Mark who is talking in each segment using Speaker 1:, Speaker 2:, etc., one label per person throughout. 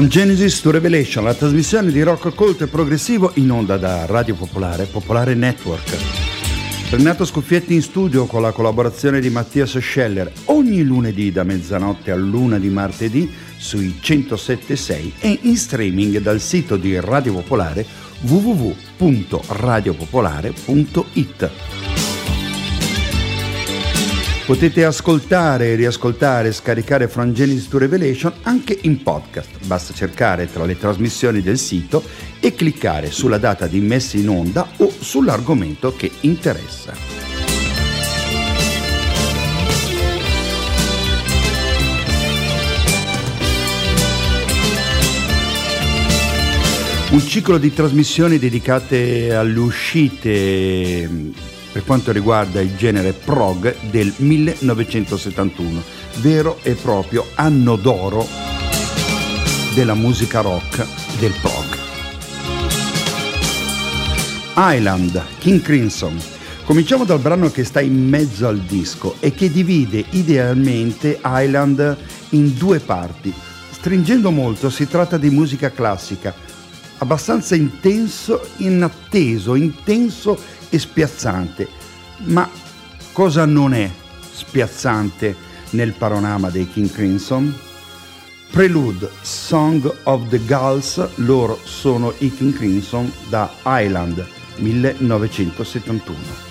Speaker 1: From Genesis to Revelation, la trasmissione di rock colto e progressivo in onda da Radio Popolare, Popolare Network. Renato Scuffietti in studio con la collaborazione di Mattias Scheller ogni lunedì da mezzanotte a luna di martedì sui 107.6 e in streaming dal sito di Radio Popolare www.radiopopolare.it. Potete ascoltare, riascoltare e scaricare From Genesis to Revelation anche in podcast. Basta cercare tra le trasmissioni del sito e cliccare sulla data di messa in onda o sull'argomento che interessa. Un ciclo di trasmissioni dedicate alle uscite per quanto riguarda il genere prog del 1971, vero e proprio anno d'oro della musica rock del prog. Island, King Crimson. Cominciamo dal brano che sta in mezzo al disco e che divide idealmente Island in due parti. Stringendo molto si tratta di musica classica, abbastanza intenso, inatteso, intenso e spiazzante. Ma cosa non è spiazzante nel panorama dei King Crimson? Prelude, Song of the Gulls, loro sono i King Crimson da Island 1971.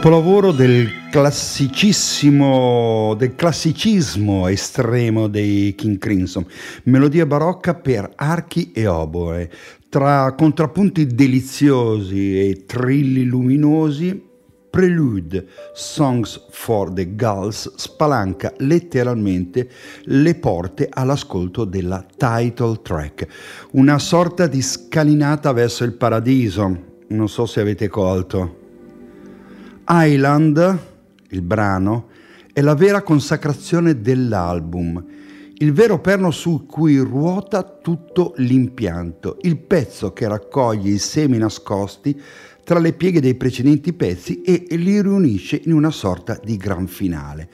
Speaker 1: Capolavoro del classicissimo, del classicismo estremo dei King Crimson, melodia barocca per archi e oboe, tra contrappunti deliziosi e trilli luminosi, Prelude Songs for the Gulls spalanca letteralmente le porte all'ascolto della title track, una sorta di scalinata verso il paradiso, non so se avete colto. Island, il brano, è la vera consacrazione dell'album, il vero perno su cui ruota tutto l'impianto, il pezzo che raccoglie i semi nascosti tra le pieghe dei precedenti pezzi e li riunisce in una sorta di gran finale.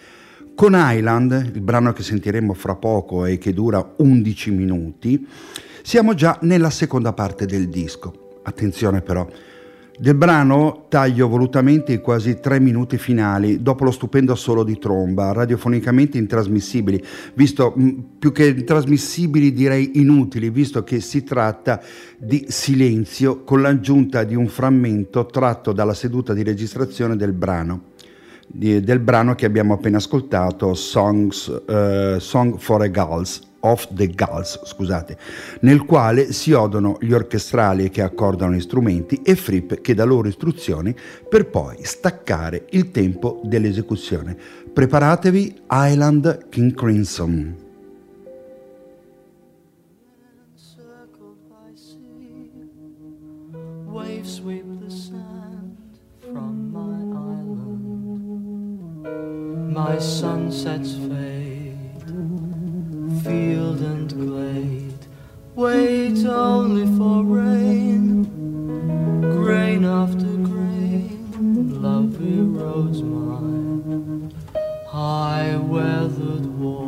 Speaker 1: Con Island, il brano che sentiremo fra poco e che dura 11 minuti, siamo già nella seconda parte del disco. Attenzione però, del brano taglio volutamente i quasi tre minuti finali, dopo lo stupendo assolo di tromba, radiofonicamente intrasmissibili, visto mm, più che trasmissibili direi inutili, visto che si tratta di silenzio con l'aggiunta di un frammento tratto dalla seduta di registrazione del brano. del brano che abbiamo appena ascoltato, Songs, uh, Song for a Gulls of the Gulls, scusate, nel quale si odono gli orchestrali che accordano gli strumenti e Fripp che dà loro istruzioni per poi staccare il tempo dell'esecuzione. Preparatevi Island King Crimson. My sunsets fade. Field and glade. Wait only for rain, grain after grain. Love erodes mine, high weathered walls,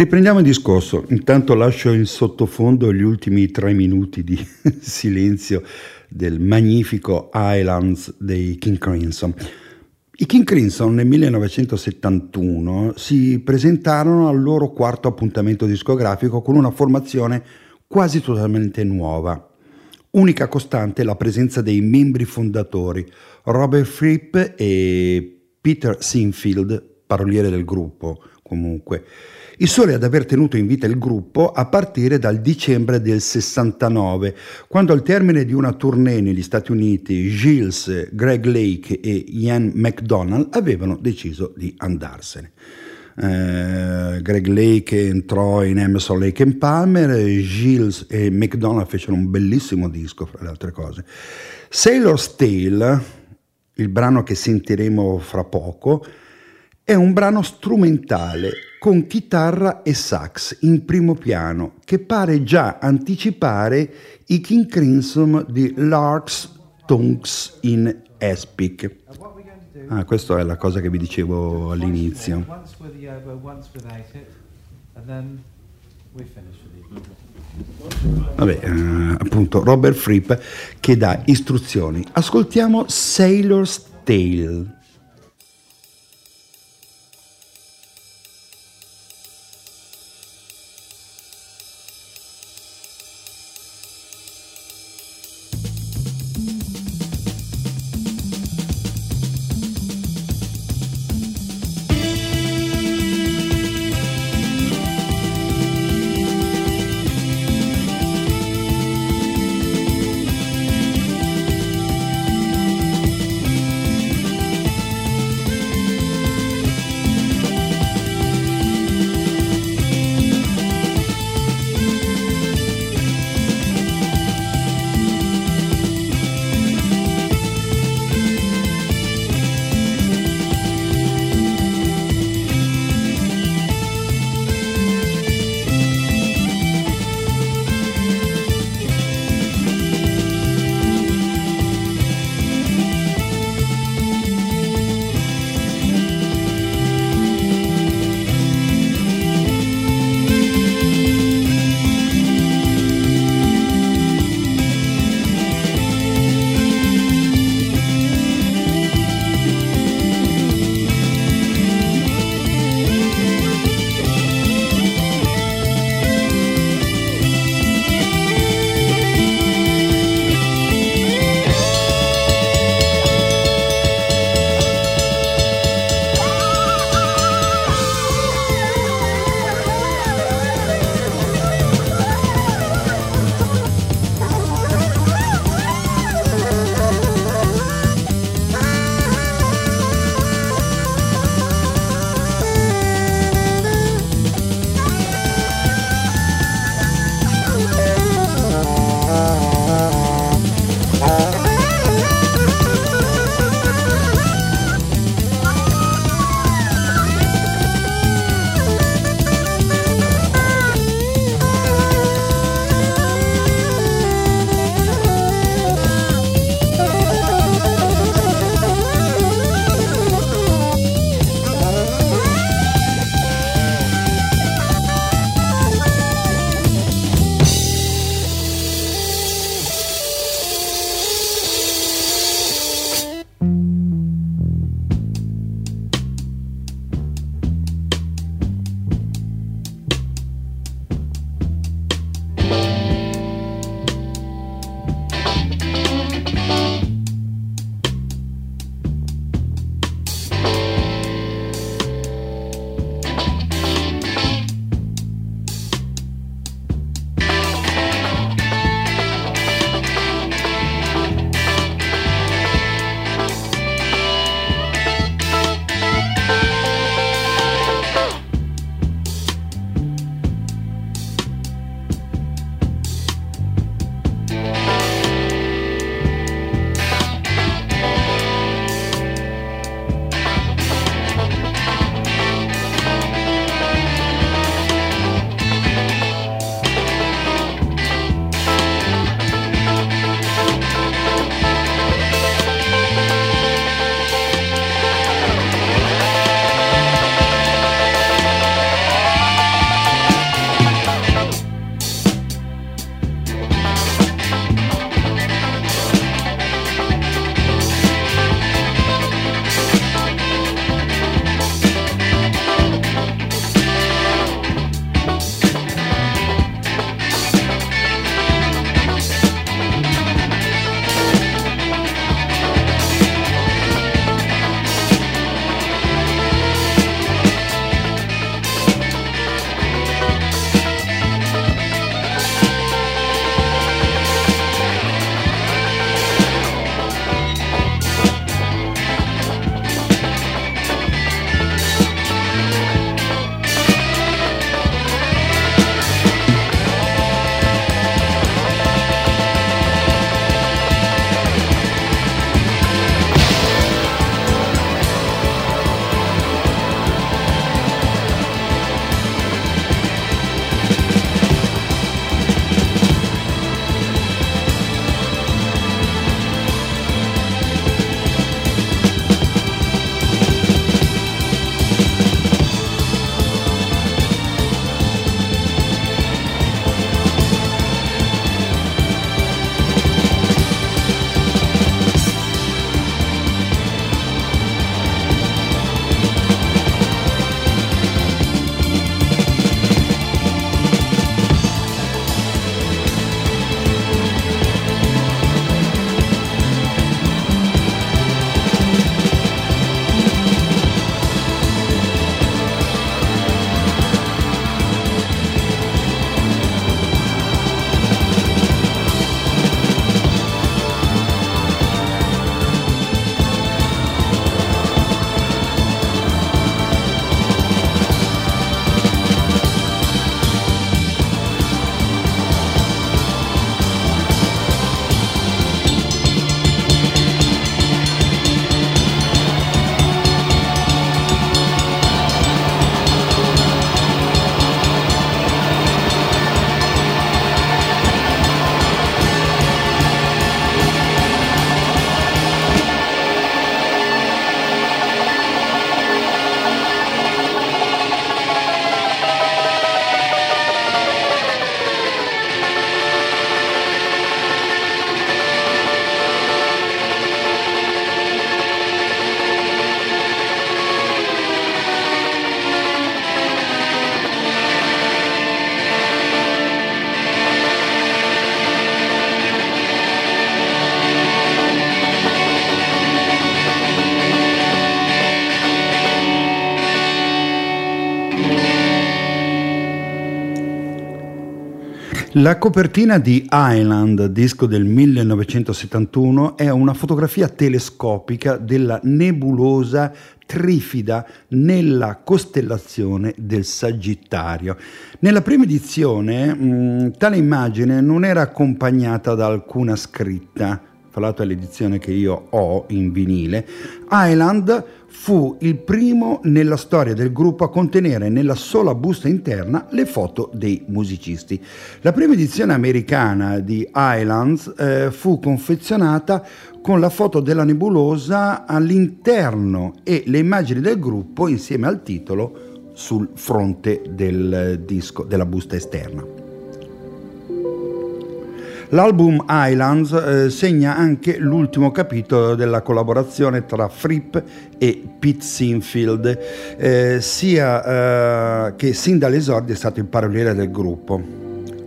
Speaker 1: Riprendiamo il discorso, intanto lascio in sottofondo gli ultimi tre minuti di silenzio del magnifico Islands dei King Crimson. I King Crimson nel 1971 si presentarono al loro quarto appuntamento discografico con una formazione quasi totalmente nuova. Unica costante la presenza dei membri fondatori, Robert Fripp e Peter Sinfield, paroliere del gruppo comunque, i soli ad aver tenuto in vita il gruppo a partire dal dicembre del 69, quando al termine di una tournée negli Stati Uniti Gilles, Greg Lake e Ian McDonald avevano deciso di andarsene. Uh, Greg Lake entrò in Emerson Lake and Palmer, Gilles e McDonald fecero un bellissimo disco, fra le altre cose. Sailor's Tale, il brano che sentiremo fra poco, è un brano strumentale con chitarra e sax in primo piano che pare già anticipare i King Crimson di Larks Tongues in Espic. Ah, questa è la cosa che vi dicevo all'inizio. Vabbè, eh, appunto Robert Fripp che dà istruzioni. Ascoltiamo Sailor's Tale. La copertina di Island, disco del 1971, è una fotografia telescopica della nebulosa Trifida nella costellazione del Sagittario. Nella prima edizione mh, tale immagine non era accompagnata da alcuna scritta, fra l'altro è l'edizione che io ho in vinile. Island fu il primo nella storia del gruppo a contenere nella sola busta interna le foto dei musicisti. La prima edizione americana di Islands eh, fu confezionata con la foto della nebulosa all'interno e le immagini del gruppo insieme al titolo sul fronte del disco, della busta esterna. L'album Islands eh, segna anche l'ultimo capitolo della collaborazione tra Fripp e Pete Sinfield, eh, sia eh, che sin dall'esordio è stato il paroliere del gruppo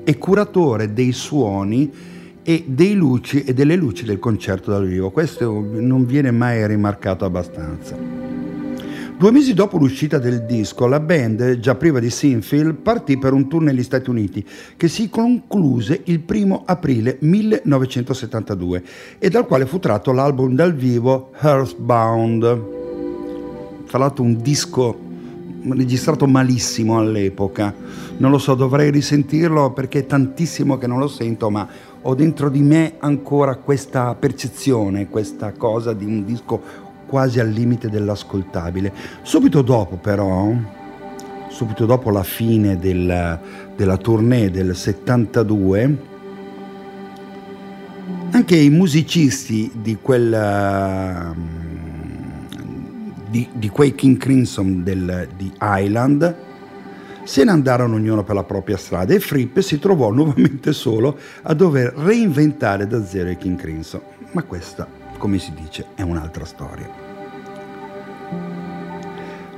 Speaker 1: e curatore dei suoni e luci e delle luci del concerto dal vivo. Questo non viene mai rimarcato abbastanza. Due mesi dopo l'uscita del disco, la band, già priva di Sinfield, partì per un tour negli Stati Uniti che si concluse il 1 aprile 1972 e dal quale fu tratto l'album dal vivo Earthbound. Tra l'altro un disco registrato malissimo all'epoca. Non lo so, dovrei risentirlo perché è tantissimo che non lo sento, ma ho dentro di me ancora questa percezione, questa cosa di un disco quasi al limite dell'ascoltabile. Subito dopo però, subito dopo la fine del, della tournée del 72, anche i musicisti di, quel, di, di quei King Crimson del, di Island se ne andarono ognuno per la propria strada e Fripp si trovò nuovamente solo a dover reinventare da zero i King Crimson. Ma questa, come si dice, è un'altra storia.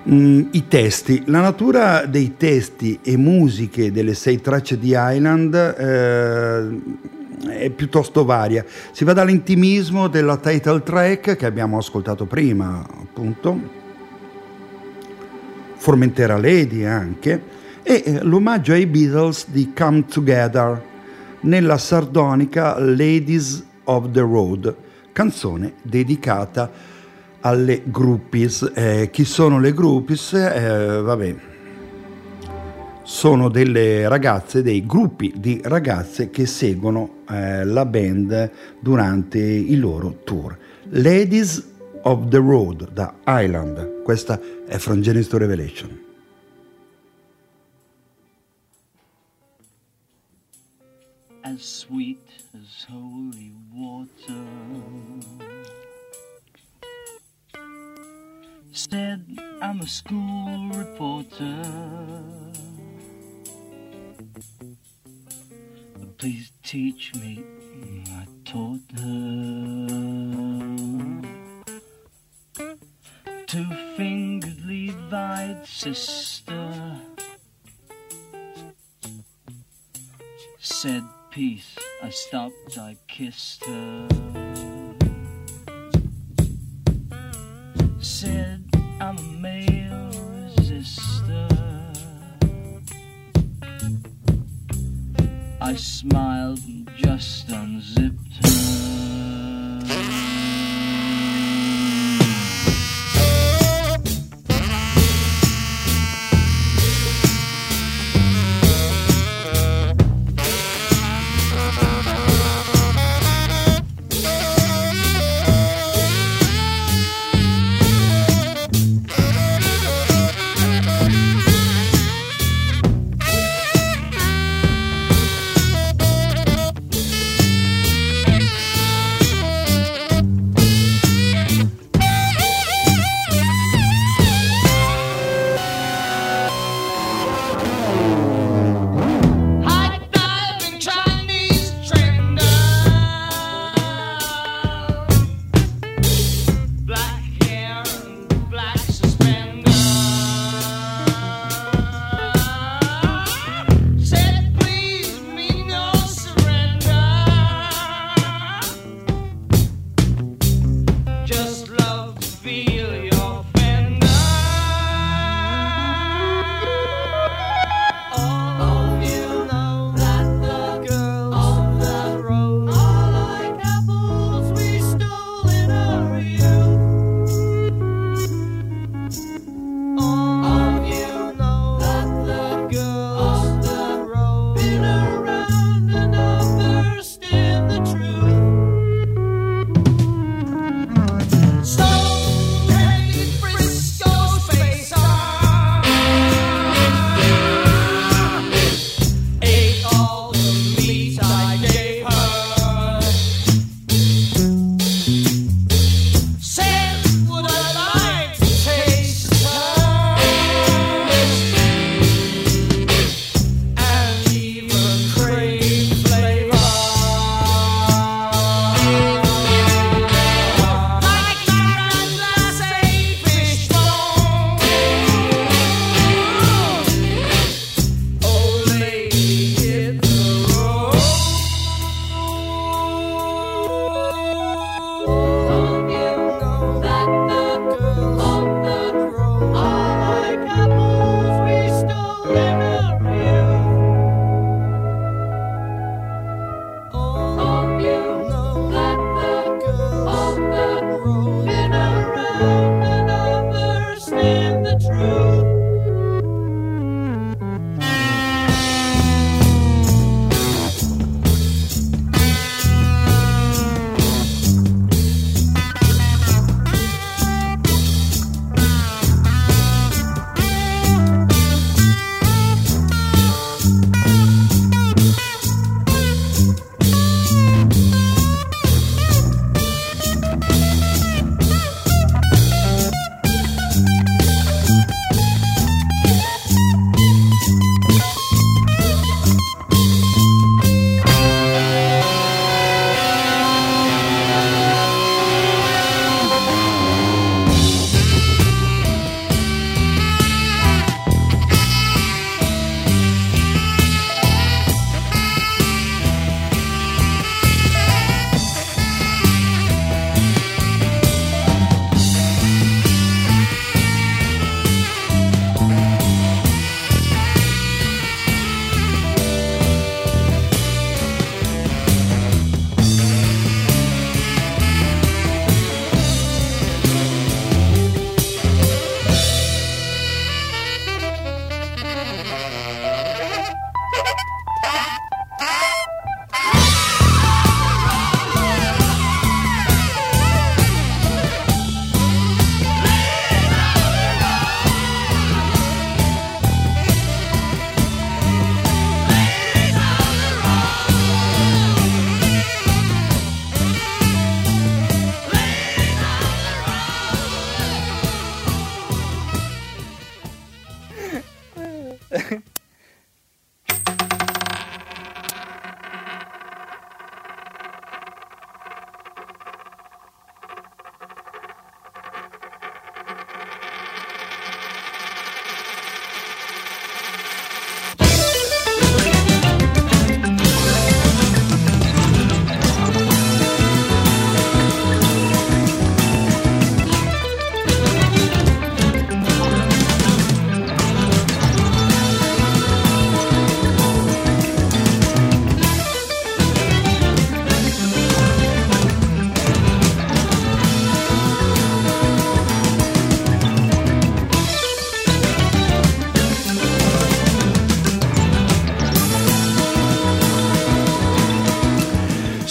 Speaker 1: Mm, I testi, la natura dei testi e musiche delle sei tracce di Island eh, è piuttosto varia. Si va dall'intimismo della title track che abbiamo ascoltato prima, appunto, Formentera Lady anche, e eh, l'omaggio ai Beatles di Come Together nella sardonica Ladies of the Road, canzone dedicata alle groupies. Eh, chi sono le groupies? Eh, vabbè, sono delle ragazze, dei gruppi di ragazze che seguono eh, la band durante i loro tour. Ladies of the Road da Island, questa è From Genesis to Revelation.
Speaker 2: As sweet Said I'm a school reporter. Please teach me, I taught her. Two fingered Levite sister said peace. I stopped, I kissed her. Said I smiled and just unzipped her.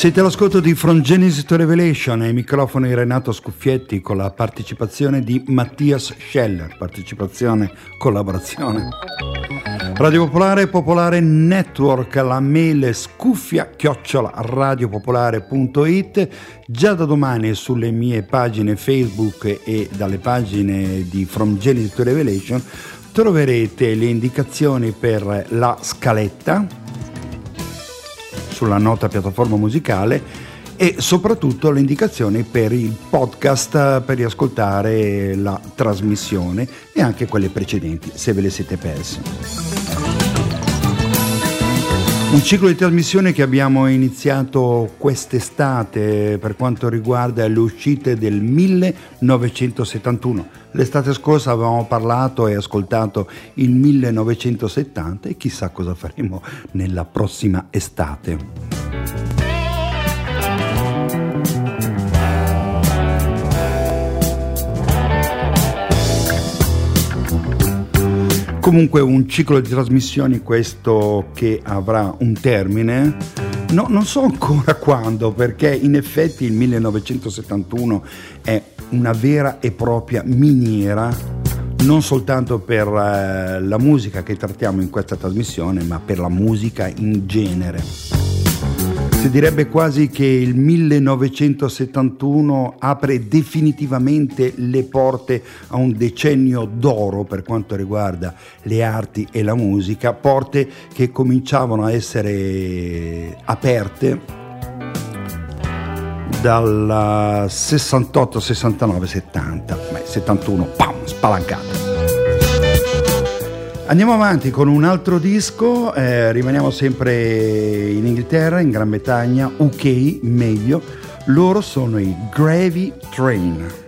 Speaker 1: Siete all'ascolto di From Genesis to Revelation ai microfoni Renato Scuffietti con la partecipazione di Mattias Scheller, partecipazione, collaborazione. Radio Popolare Popolare Network, la mail scuffia chiocciola radiopopolare.it già da domani sulle mie pagine Facebook e dalle pagine di From Genesis to Revelation troverete le indicazioni per la scaletta sulla nota piattaforma musicale e soprattutto le indicazioni per il podcast per riascoltare la trasmissione e anche quelle precedenti se ve le siete persi. Un ciclo di trasmissione che abbiamo iniziato quest'estate per quanto riguarda le uscite del 1971. L'estate scorsa avevamo parlato e ascoltato il 1970 e chissà cosa faremo nella prossima estate. Comunque un ciclo di trasmissioni questo che avrà un termine, no, non so ancora quando perché in effetti il 1971 è una vera e propria miniera non soltanto per eh, la musica che trattiamo in questa trasmissione ma per la musica in genere. Si direbbe quasi che il 1971 apre definitivamente le porte a un decennio d'oro per quanto riguarda le arti e la musica, porte che cominciavano a essere aperte dal 68, 69, 70, beh, 71, pam, spalancate. Andiamo avanti con un altro disco, eh, rimaniamo sempre in Inghilterra, in Gran Bretagna, UK meglio, loro sono i Gravy Train.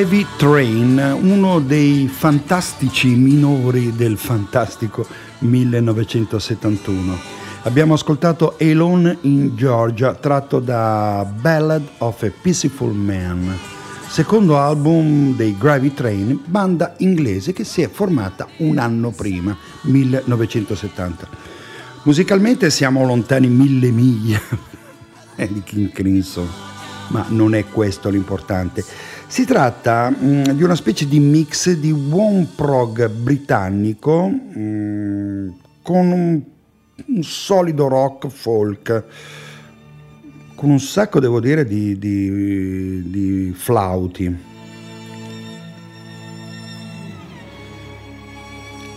Speaker 1: Gravy Train, uno dei fantastici minori del fantastico 1971. Abbiamo ascoltato Alone in Georgia, tratto da Ballad of a Peaceful Man, secondo album dei Gravy Train, banda inglese che si è formata un anno prima, 1970. Musicalmente siamo lontani mille miglia di King Crimson, ma non è questo l'importante. Si tratta mh, mm, di una specie di mix di buon prog britannico mh, mm, con un, un, solido rock folk, con un sacco, devo dire, di, di, di flauti.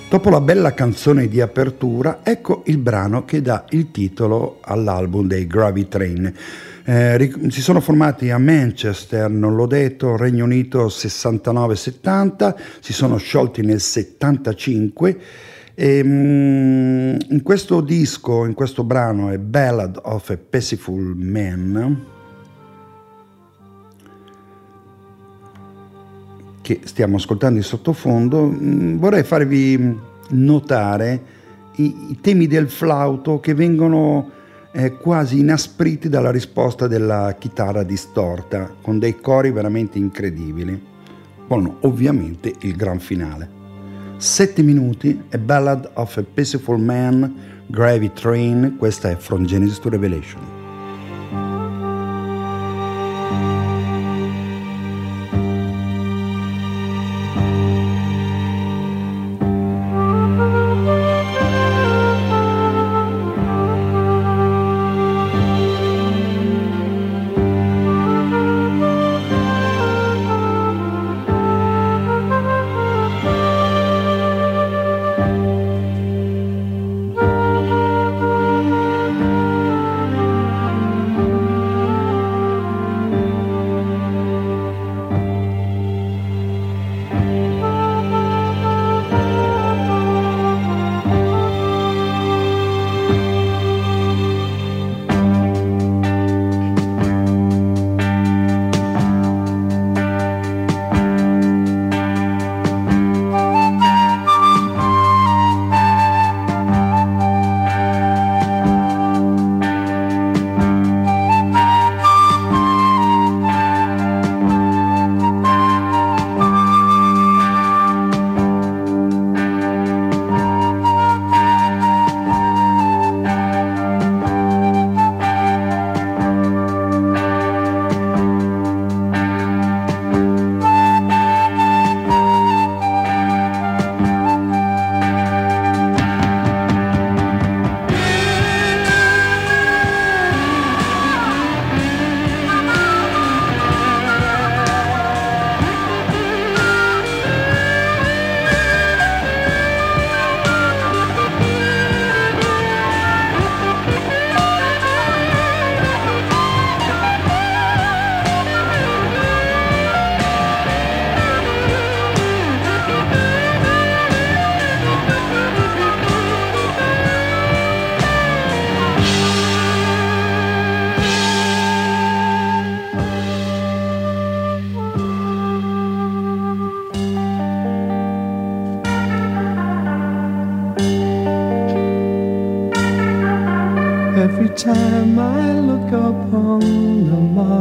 Speaker 1: Dopo la bella canzone di apertura, ecco il brano che dà il titolo all'album dei Gravy Train. Eh, si sono formati a Manchester, non l'ho detto, Regno Unito 69-70, si sono sciolti nel 75 e mm, in questo disco, in questo brano è Ballad of a Peaceful Man che stiamo ascoltando in sottofondo, mm, vorrei farvi notare i, i temi del flauto che vengono eh, quasi inaspriti dalla risposta della chitarra distorta, con dei cori veramente incredibili. Con ovviamente il gran finale. Sette minuti, A Ballad of a Peaceful Man, Gravy Train, questa è From Genesis to Revelation.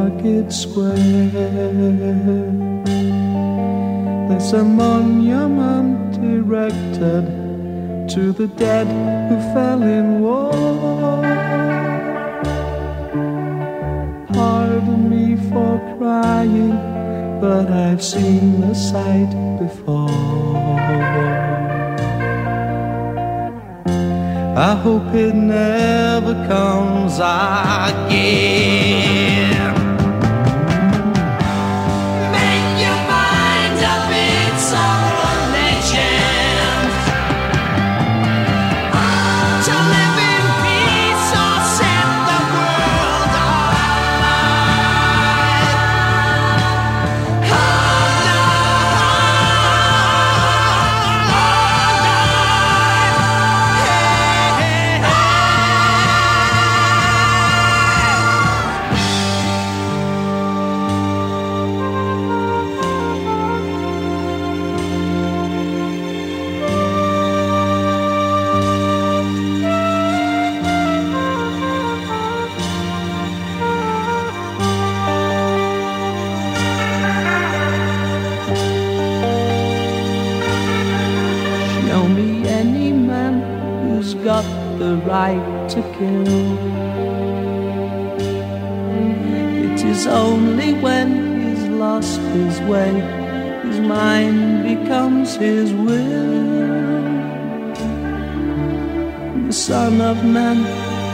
Speaker 3: market square. There's a monument erected to the dead who fell in war. Pardon me for crying, but I've seen the sight before. I hope it never comes again. Right to kill. It is only when he's lost his way, his mind becomes his will. The Son of Man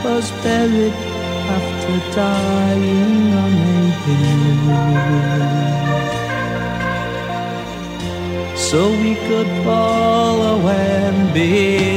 Speaker 3: was buried after dying on a hill so we could follow and believe.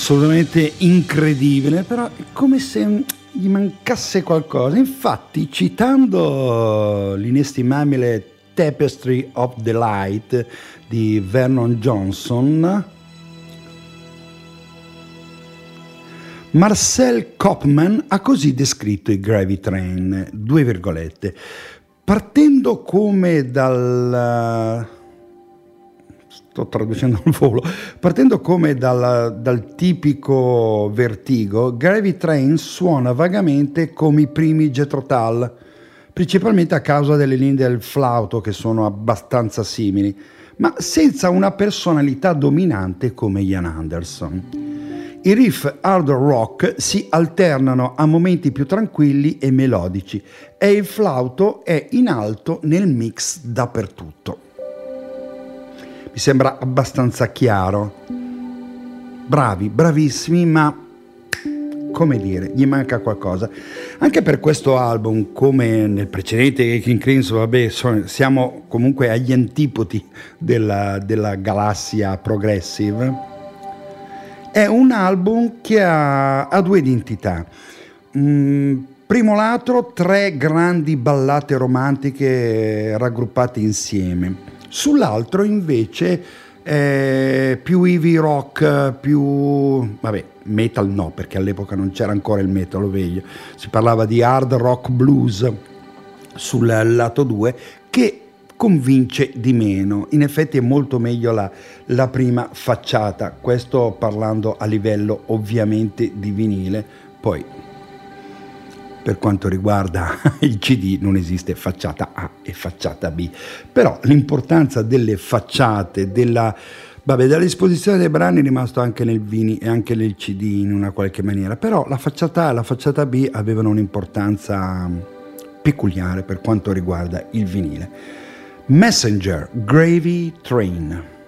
Speaker 1: Assolutamente incredibile, però è come se gli mancasse qualcosa. Infatti, citando l'inestimabile Tapestry of the Light di Vernon Johnson, Marcel Kopman ha così descritto i Gravy Train, due virgolette, partendo come dal sto traducendo al volo, partendo come dal, dal, tipico vertigo, Gravy Train suona vagamente come i primi Jethro Tull, principalmente a causa delle linee del flauto che sono abbastanza simili, ma senza una personalità dominante come Ian Anderson. I riff hard rock si alternano a momenti più tranquilli e melodici e il flauto è in alto nel mix dappertutto mi sembra abbastanza chiaro. Bravi, bravissimi, ma come dire, gli manca qualcosa. Anche per questo album, come nel precedente King Crimson, vabbè, siamo comunque agli antipodi della, della galassia progressive. È un album che ha, ha due identità. Mm, primo lato, tre grandi ballate romantiche raggruppate insieme sull'altro invece eh, più heavy rock, più vabbè, metal no, perché all'epoca non c'era ancora il metal, vedo. Si parlava di hard rock blues sul lato 2 che convince di meno. In effetti è molto meglio la, la prima facciata, questo parlando a livello ovviamente di vinile. Poi per quanto riguarda il CD non esiste facciata A e facciata B, però l'importanza delle facciate, della, vabbè, disposizione dei brani è rimasto anche nel Vini e anche nel CD in una qualche maniera, però la facciata A e la facciata B avevano un'importanza peculiare per quanto riguarda il vinile. Messenger, Gravy Train.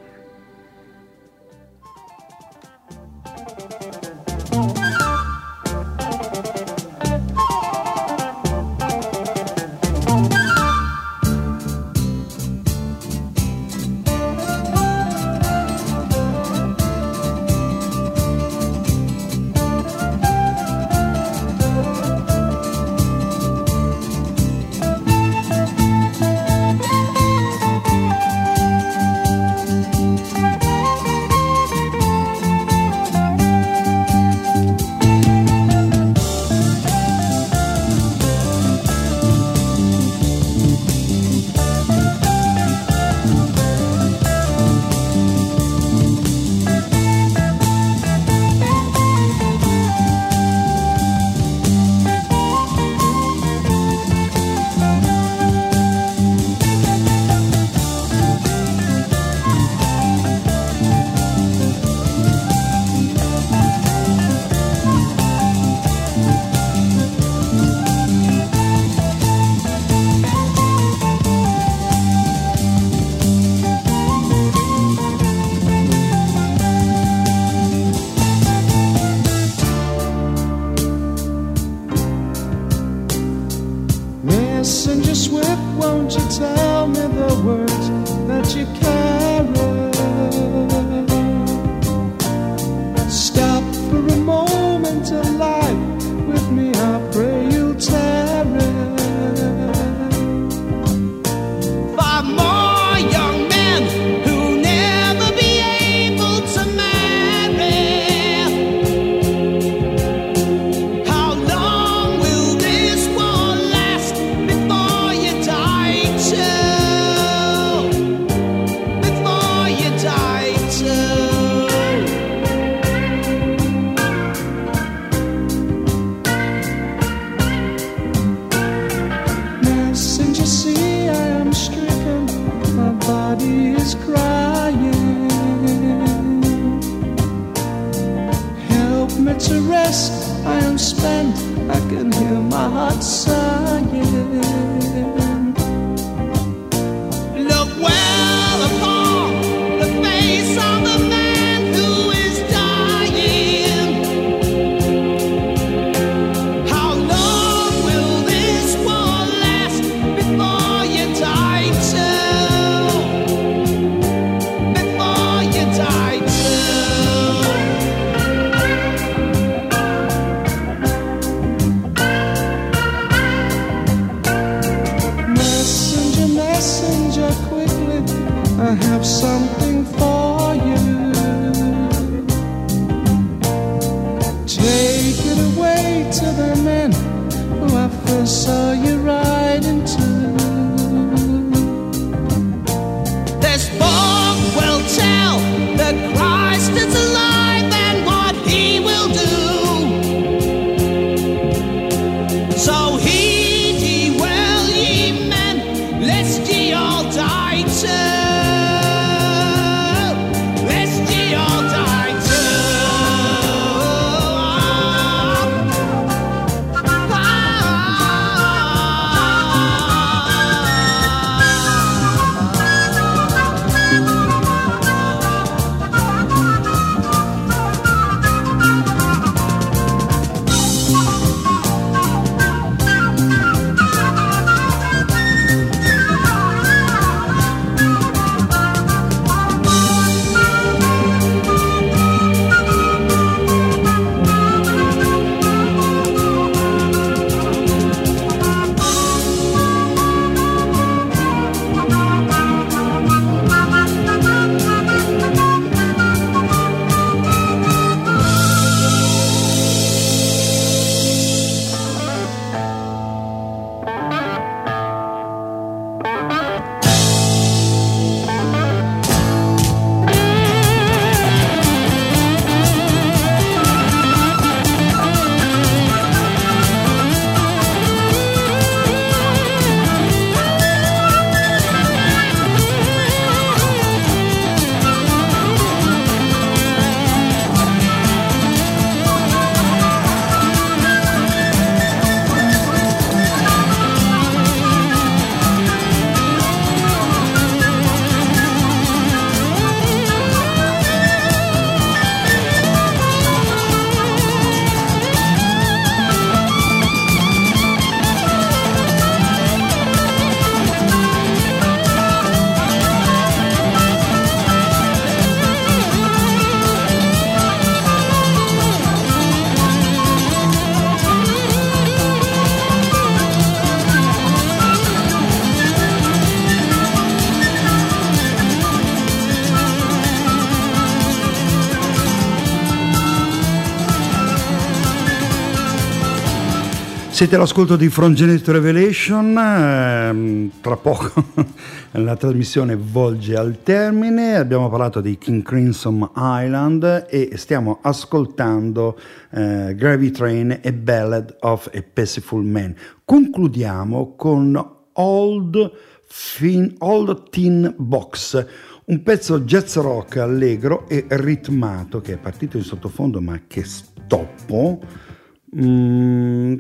Speaker 1: Siete all'ascolto di From Genesis Revelation, ehm, tra poco la trasmissione volge al termine, abbiamo parlato di King Crimson Island e stiamo ascoltando eh, Gravy Train e Ballad of a Paciful Man. Concludiamo con Old, fin, Old Tin Box, un pezzo jazz rock allegro e ritmato che è partito in sottofondo ma che stoppo. Mm,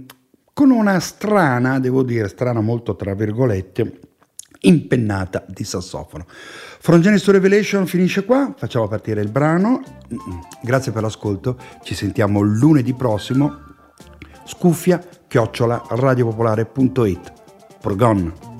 Speaker 1: con una strana, devo dire, strana molto tra virgolette, impennata di sassofono. From Genesis Revelation finisce qua, facciamo partire il brano, grazie per l'ascolto, ci sentiamo lunedì prossimo, scuffia chiocciola radiopopolare.it. Progon.